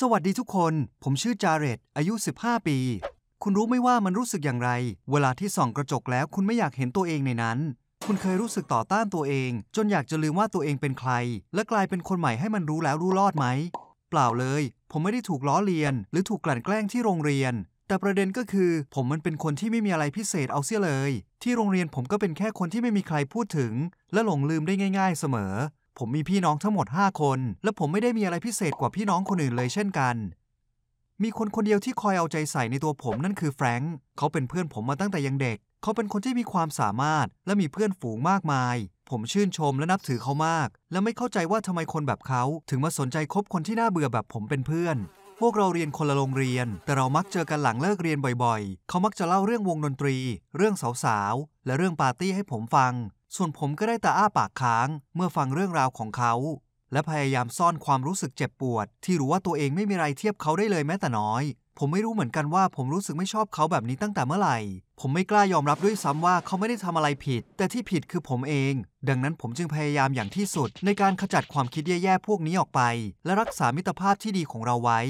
สวัสดีทุกคน ผมชื่อจาเรตอายุ 15 ปี คุณรู้ไหมว่ามันรู้สึกอย่างไร เวลาที่ส่องกระจกแล้วคุณไม่อยากเห็นตัวเองในนั้น คุณเคยรู้สึกต่อต้านตัวเอง จนอยากจะลืมว่าตัวเองเป็นใคร และกลายเป็นคนใหม่ให้มันรู้แล้วรู้รอดไหม เปล่าเลย ผมไม่ได้ถูกล้อเลียน หรือถูกกลั่นแกล้งที่โรงเรียน แต่ประเด็นก็คือ ผมมันเป็นคนที่ไม่มีอะไรพิเศษเอาเสียเลย ที่โรงเรียนผมก็เป็นแค่คนที่ไม่มีใครพูดถึง และหลงลืมได้ง่าย ๆ เสมอ ผมมีพี่น้องทั้งหมด 5 คน และผมไม่ได้มีอะไรพิเศษกว่าพี่น้องคนอื่นเลยเช่นกัน มีคนคนเดียวที่คอยเอาใจใส่ในตัวผมนั่นคือแฟรงค์เขาเป็นเพื่อนผมมาตั้งแต่ยังเด็ก เขาเป็นคนที่มีความสามารถ และมีเพื่อนฝูงมากมาย ผมชื่นชมและนับถือเขามาก และไม่เข้าใจว่าทำไมคนแบบเขา ถึงมาสนใจคบคนที่น่าเบื่อแบบผมเป็นเพื่อนพวกเราเรียนคนละโรงเรียน แต่เรามักเจอกันหลังเลิกเรียนบ่อยๆ เขามักจะเล่าเรื่องวงดนตรี เรื่องสาวๆ และเรื่องปาร์ตี้ให้ผมฟัง ส่วนผมก็ได้แต่อ้าปากค้างเมื่อฟังเรื่องราวของเขา และพยายามซ่อนความรู้สึกเจ็บปวด ที่รู้ว่าตัวเองไม่มีอะไรเทียบเขาได้เลยแม้แต่น้อย ผมไม่รู้เหมือนกันว่าผมรู้สึกไม่ชอบเขาแบบนี้ตั้งแต่เมื่อไหร่ ผมไม่กล้ายอมรับด้วยซ้ำว่าเขาไม่ได้ทำอะไรผิด แต่ที่ผิดคือผมเอง ดังนั้นผมจึงพยายามอย่างที่สุด ในการขจัดความคิดแย่ๆพวกนี้ออกไป และรักษามิตรภาพที่ดีของเราไว้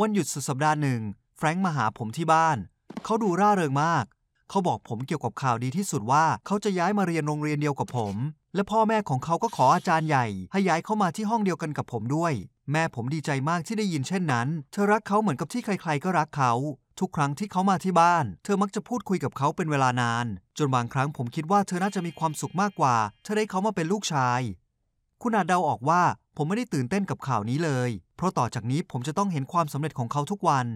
วันหยุดสุดสัปดาห์หนึ่งแฟรงค์มาหาผมที่บ้าน เขาดูร่าเริงมาก เขาบอกผมเกี่ยวกับข่าวดีที่สุดว่าเขาจะย้ายมาเรียนโรงเรียนเดียวกับผม และพ่อแม่ของเขาก็ขออาจารย์ใหญ่ ให้ย้ายเข้ามาที่ห้องเดียวกันกับผมด้วย แม่ผมดีใจมากที่ได้ยินเช่นนั้น เธอรักเขาเหมือนกับที่ใคร ๆ ก็รักเขา ทุกครั้งที่เขามาที่บ้าน เธอมักจะพูดคุยกับเขาเป็นเวลานาน จนบางครั้งผมคิดว่าเธอน่าจะมีความสุขมากกว่าถ้าได้เขามาเป็นลูกชาย คุณอาจเดาออกว่าผมไม่ได้ตื่นเต้นกับข่าวนี้เลย เพราะต่อจากนี้ผมจะต้องเห็นความสำเร็จของเขาทุกวัน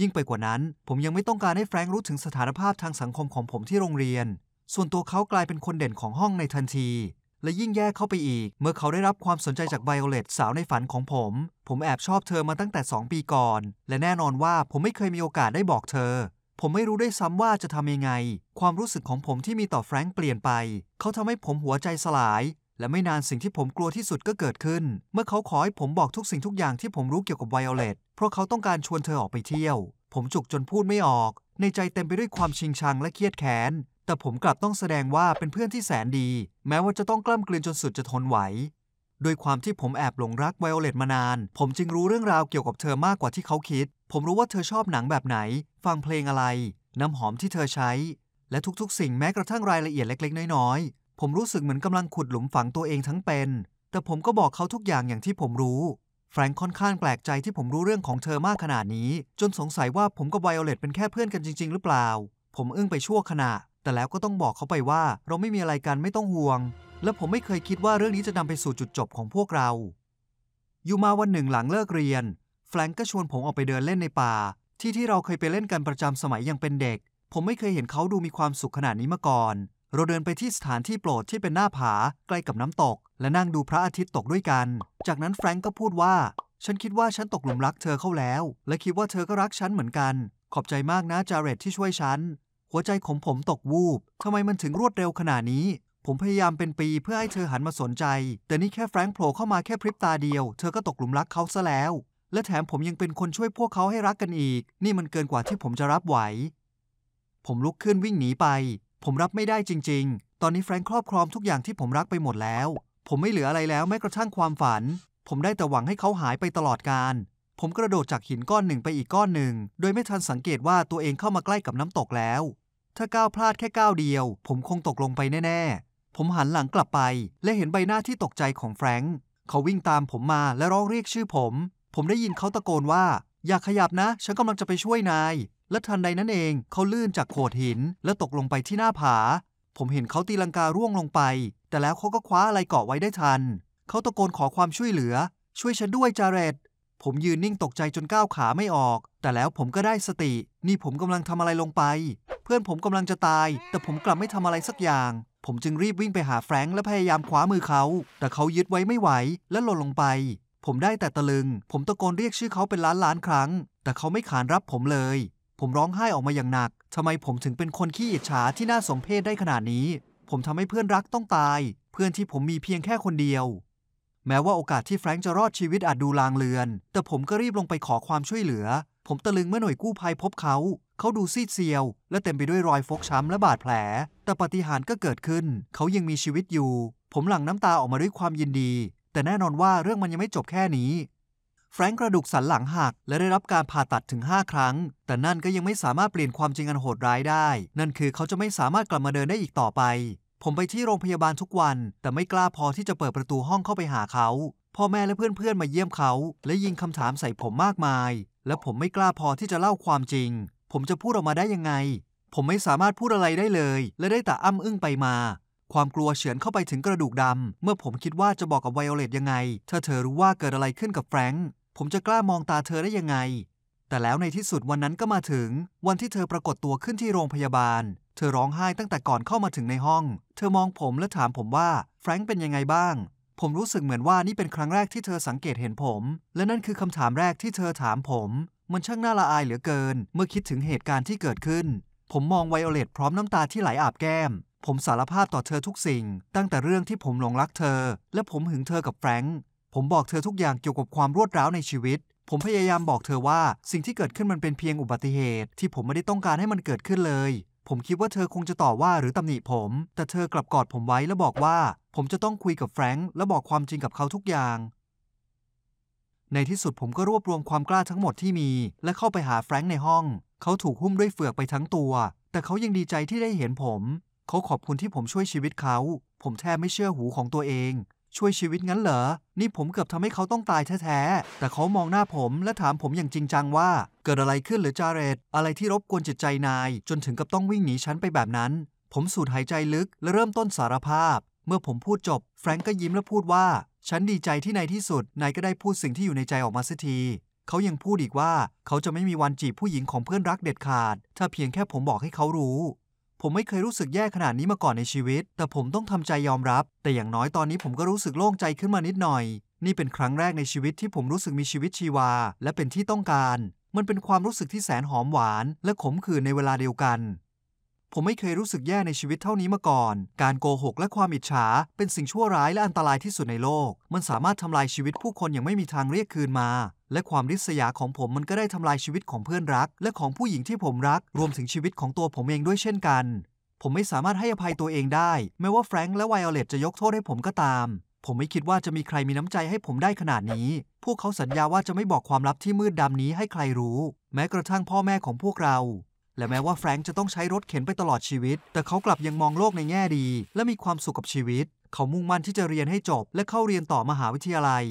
ยิ่งไปกว่านั้น ผมยังไม่ต้องการให้แฟรงค์รู้ถึงสถานภาพทางสังคมของผมที่โรงเรียน ส่วนตัวเขากลายเป็นคนเด่นของห้องในทันที และยิ่งแย่เข้าไปอีก เมื่อเขาได้รับความสนใจจากไวโอเลตสาวในฝันของผม ผมแอบชอบเธอมาตั้งแต่ 2 ปีก่อน และแน่นอนว่าผมไม่เคยมีโอกาสได้บอกเธอ ผมไม่รู้ด้วยซ้ำว่าจะทำยังไง ความรู้สึกของผมที่มีต่อแฟรงค์เปลี่ยนไป เขาทำให้ผมหัวใจสลาย และไม่นานสิ่งที่ผมกลัวที่สุดก็เกิดขึ้น เมื่อเขาขอให้ผมบอกทุกสิ่งทุกอย่างที่ผมรู้เกี่ยวกับไวโอเลตเพราะเขาต้องการชวนเธอออกไปเที่ยว ผมจุกจนพูดไม่ออก ในใจเต็มไปด้วยความชิงชังและเครียดแค้นแต่ผมกลับต้องแสดงว่าเป็นเพื่อนที่แสนดี แม้ว่าจะต้องกล้ำกลืนจนสุดจะทนไหวโดยความที่ผมแอบหลงรักไวโอเลตมานาน ผมจึงรู้เรื่องราวเกี่ยวกับเธอมากกว่าที่เขาคิด ผมรู้ว่าเธอชอบหนังแบบไหน ฟังเพลงอะไร น้ำหอมที่เธอใช้ และทุกๆ สิ่งแม้กระทั่งรายละเอียดเล็ก ๆ น้อยๆ ผมรู้สึกเหมือนกำลังขุดหลุมฝังตัวเองทั้งเป็น แต่ผมก็บอกเขาทุกอย่างอย่างที่ผมรู้ แฟรงค์ค่อนข้างแปลกใจที่ผมรู้เรื่องของเธอมากขนาดนี้ จนสงสัยว่าผมกับไวโอเลตเป็นแค่เพื่อนกันจริง ๆ หรือเปล่า ผมอึ้งไปชั่วขณะ แต่แล้วก็ต้องบอกเขาไปว่าเราไม่มีอะไรกันไม่ต้องห่วง และผมไม่เคยคิดว่าเรื่องนี้จะนำไปสู่จุดจบของพวกเรา อยู่มาวันหนึ่งหลังเลิกเรียน แฟรงก์ก็ชวนผมออกไปเดินเล่นในป่า ที่ที่เราเคยไปเล่นกันประจำสมัยยังเป็นเด็ก ผมไม่เคยเห็นเขาดูมีความสุขขนาดนี้มาก่อน เราเดินไปที่สถานที่โปรดที่เป็นหน้าผาใกล้กับน้ำตก และนั่งดูพระอาทิตย์ตกด้วยกัน จากนั้นแฟรงก์ก็พูดว่า ฉันคิดว่าฉันตกหลุมรักเธอเข้าแล้ว และคิดว่าเธอก็รักฉันเหมือนกัน ขอบใจมากนะจาเรตที่ช่วยฉัน หัวใจของผมตกวูบทำไมมันถึงรวดเร็วขนาดนี้ ผมพยายามเป็นปีเพื่อให้เธอหันมาสนใจ แต่นี่แค่แฟรงค์โผล่เข้ามาแค่พริบตาเดียว เธอก็ตกหลุมรักเขาซะแล้ว และแถมผมยังเป็นคนช่วยพวกเขาให้รักกันอีก นี่มันเกินกว่าที่ผมจะรับไหว ผมลุกขึ้นวิ่งหนีไป ผมรับไม่ได้จริง ๆ ตอนนี้แฟรงค์ครอบครองทุกอย่างที่ผมรักไปหมดแล้ว ผมไม่เหลืออะไรแล้วแม้กระทั่งความฝัน ผมได้แต่หวังให้เขาหายไปตลอดกาลผมกระโดดจากหินก้อนหนึ่งไปอีกก้อนหนึ่ง โดยไม่ทันสังเกตว่าตัวเองเข้ามาใกล้กับน้ำตกแล้ว ถ้าก้าวพลาดแค่ก้าวเดียว ผมคงตกลงไปแน่ๆ ผมหันหลังกลับไป และเห็นใบหน้าที่ตกใจของแฟรงค์ เขาวิ่งตามผมมาและร้องเรียกชื่อผม ผมได้ยินเขาตะโกนว่า อย่าขยับนะ ฉันกำลังจะไปช่วยนาย และทันใดนั้นเองเขาลื่นจากโขดหิน และตกลงไปที่หน้าผา ผมเห็นเขาตีลังการ่วงลงไป แต่แล้วเขาก็คว้าอะไรเกาะไว้ได้ทัน เขาตะโกนขอความช่วยเหลือ ช่วยฉันด้วยจาเรตผมยืนนิ่งตกใจจนก้าวขาไม่ออก แต่แล้วผมก็ได้สติ นี่ผมกำลังทำอะไรลงไป เพื่อนผมกำลังจะตาย แต่ผมกลับไม่ทำอะไรสักอย่าง ผมจึงรีบวิ่งไปหาแฟรงค์และพยายามคว้ามือเขา แต่เขายึดไว้ไม่ไหวและหล่นลงไป ผมได้แต่ตะลึง ผมตะโกนเรียกชื่อเขาเป็นล้านล้านครั้ง แต่เขาไม่ขานรับผมเลย ผมร้องไห้ออกมาอย่างหนัก ทำไมผมถึงเป็นคนขี้อิจฉาที่น่าสมเพชได้ขนาดนี้ ผมทำให้เพื่อนรักต้องตาย เพื่อนที่ผมมีเพียงแค่คนเดียว แม้ว่าโอกาสที่แฟรงค์จะรอดชีวิตอาจดูลางเลือน แต่ผมก็รีบลงไปขอความช่วยเหลือ ผมตะลึงเมื่อหน่วยกู้ภัยพบเขา เขาดูซีดเซียว และเต็มไปด้วยรอยฟกช้ำและบาดแผล แต่ปาฏิหาริย์ก็เกิดขึ้น เขายังมีชีวิตอยู่ ผมหลั่งน้ำตาออกมาด้วยความยินดี แต่แน่นอนว่าเรื่องมันยังไม่จบแค่นี้ แฟรงก์กระดูกสันหลังหัก และได้รับการผ่าตัดถึง 5 ครั้ง แต่นั่นก็ยังไม่สามารถเปลี่ยนความจริงอันโหดร้ายได้ นั่นคือเขาจะไม่สามารถกลับมาเดินได้อีกต่อไป ผมไปที่โรงพยาบาลทุกวัน แต่ไม่กล้าพอที่จะเปิดประตูห้องเข้าไปหาเขา พ่อแม่และเพื่อนๆมาเยี่ยมเขา และยิงคำถามใส่ผมมากมาย และผมไม่กล้าพอที่จะเล่าความจริง ผมจะพูดออกมาได้ยังไง ผมไม่สามารถพูดอะไรได้เลย และได้แต่อ้ำอึ้งไปมา ความกลัวเฉือนเข้าไปถึงกระดูกดำ เมื่อผมคิดว่าจะบอกกับไวโอเลตยังไง ถ้าเธอรู้ว่าเกิดอะไรขึ้นกับแฟรงค์ผมจะกล้ามองตาเธอได้ยังไง แต่แล้วในที่สุดวันนั้นก็มาถึง วันที่เธอปรากฏตัวขึ้นที่โรงพยาบาล เธอร้องไห้ตั้งแต่ก่อนเข้ามาถึงในห้อง เธอมองผมและถามผมว่าแฟรงค์เป็นยังไงบ้าง ผมรู้สึกเหมือนว่านี่เป็นครั้งแรกที่เธอสังเกตเห็นผม และนั่นคือคำถามแรกที่เธอถามผม มันช่างน่าละอายเหลือเกิน เมื่อคิดถึงเหตุการณ์ที่เกิดขึ้น ผมมองไวโอเลตพร้อมน้ำตาที่ไหลอาบแก้ม ผมสารภาพต่อเธอทุกสิ่ง ตั้งแต่เรื่องที่ผมหลงรักเธอ และผมหึงเธอกับแฟรงค์ผมบอกเธอทุกอย่างเกี่ยวกับความรวดร้าวในชีวิต ผมพยายามบอกเธอว่าสิ่งที่เกิดขึ้นมันเป็นเพียงอุบัติเหตุ ที่ผมไม่ได้ต้องการให้มันเกิดขึ้นเลย ผมคิดว่าเธอคงจะต่อว่าหรือตำหนิผม แต่เธอกลับกอดผมไว้และบอกว่า ผมจะต้องคุยกับแฟรงค์และบอกความจริงกับเขาทุกอย่าง ในที่สุดผมก็รวบรวมความกล้าทั้งหมดที่มี และเข้าไปหาแฟรงค์ในห้อง เขาถูกหุ้มด้วยเฟือกไปทั้งตัว แต่เขายังดีใจที่ได้เห็นผม เขาขอบคุณที่ผมช่วยชีวิตเขา ผมแทบไม่เชื่อหูของตัวเอง ช่วยชีวิตงั้นเหรอ นี่ผมเกือบทำให้เขาต้องตายแท้ๆ แต่เขามองหน้าผมและถามผมอย่างจริงจังว่า เกิดอะไรขึ้นหรือจาเรตอะไรที่รบกวนจิตใจนาย จนถึงกับต้องวิ่งหนีฉันไปแบบนั้น ผมสูดหายใจลึกและเริ่มต้นสารภาพ เมื่อผมพูดจบ แฟรงก์ก็ยิ้มและพูดว่า ฉันดีใจที่ในที่สุด นายก็ได้พูดสิ่งที่อยู่ในใจออกมาสักทีเขายังพูดอีกว่า เขาจะไม่มีวันจีบผู้หญิงของเพื่อนรักเด็ดขาด ถ้าเพียงแค่ผมบอกให้เขารู้ ผมไม่เคยรู้สึกแย่ขนาดนี้มาก่อนในชีวิต แต่ผมต้องทำใจยอมรับ แต่อย่างน้อยตอนนี้ผมก็รู้สึกโล่งใจขึ้นมานิดหน่อย นี่เป็นครั้งแรกในชีวิตที่ผมรู้สึกมีชีวิตชีวา และเป็นที่ต้องการ มันเป็นความรู้สึกที่แสนหอมหวาน และขมขื่นในเวลาเดียวกัน ผมไม่เคยรู้สึกแย่ในชีวิตเท่านี้มาก่อน การโกหกและความอิจฉา เป็นสิ่งชั่วร้ายและอันตรายที่สุดในโลก มันสามารถทำลายชีวิตผู้คนอย่างไม่มีทางเรียกคืนมา และความริษยาของผมมันก็ได้ทำลายชีวิตของเพื่อนรัก และของผู้หญิงที่ผมรัก รวมถึงชีวิตของตัวผมเองด้วยเช่นกัน ผมไม่สามารถให้อภัยตัวเองได้ แม้ว่าแฟรงค์และไวโอเลตจะยกโทษให้ผมก็ตาม ผมไม่คิดว่าจะมีใครมีน้ำใจให้ผมได้ขนาดนี้ พวกเขาสัญญาว่าจะไม่บอกความลับที่มืดดำนี้ให้ใครรู้ แม้กระทั่งพ่อแม่ของพวกเรา และแม้ว่าแฟรงค์จะต้องใช้รถเข็นไปตลอดชีวิต แต่เขากลับยังมองโลกในแง่ดี และมีความสุขกับชีวิต เขามุ่งมั่นที่จะเรียนให้จบ และเข้าเรียนต่อมหาวิทยาลัย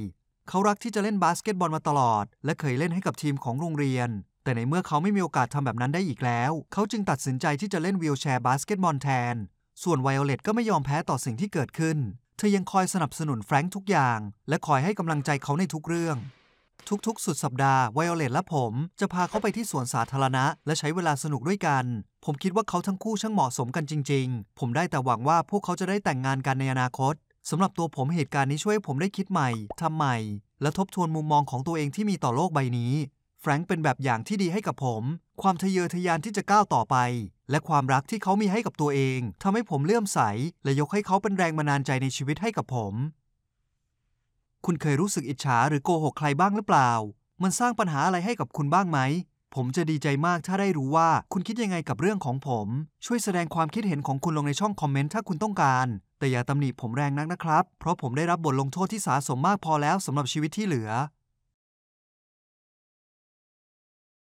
เขารักที่จะเล่นบาสเกตบอลมาตลอด และเคยเล่นให้กับทีมของโรงเรียน แต่ในเมื่อเขาไม่มีโอกาสทำแบบนั้นได้อีกแล้ว เขาจึงตัดสินใจที่จะเล่นวีลแชร์บาสเกตบอลแทน ส่วนไวโอเลตก็ไม่ยอมแพ้ต่อสิ่งที่เกิดขึ้น เธอยังคอยสนับสนุนแฟรงค์ทุกอย่าง และคอยให้กำลังใจเขาในทุกเรื่องทุกๆ สุดสัปดาห์ไวโอเลตและผมจะพาเขาไปที่สวนสาธารณะ และใช้เวลาสนุกด้วยกัน ผมคิดว่าเขาทั้งคู่ช่างเหมาะสมกันจริง ๆ ผมได้แต่หวังว่าพวกเขาจะได้แต่งงานกันในอนาคต สำหรับตัวผมเหตุการณ์นี้ช่วยให้ผมได้คิดใหม่ทำใหม่ และทบทวนมุมมองของตัวเองที่มีต่อโลกใบนี้ แฟรงค์เป็นแบบอย่างที่ดีให้กับผม ความทะเยอทะยานที่จะก้าวต่อไป และความรักที่เขามีให้กับตัวเองทำให้ผมเลื่อมใส และยกให้เขาเป็นแรงบันดาลใจในชีวิตให้กับผม คุณเคยรู้สึกอิจฉาหรือโกหกใครบ้างหรือเปล่า มันสร้างปัญหาอะไรให้กับคุณบ้างไหม ผมจะดีใจมากถ้าได้รู้ว่าคุณคิดยังไงกับเรื่องของผม ช่วยแสดงความคิดเห็นของคุณลงในช่องคอมเมนต์ถ้าคุณต้องการ แต่อย่าตำหนิผมแรงนักนะครับ เพราะผมได้รับบทลงโทษที่สาสมมากพอแล้วสำหรับชีวิตที่เหลือ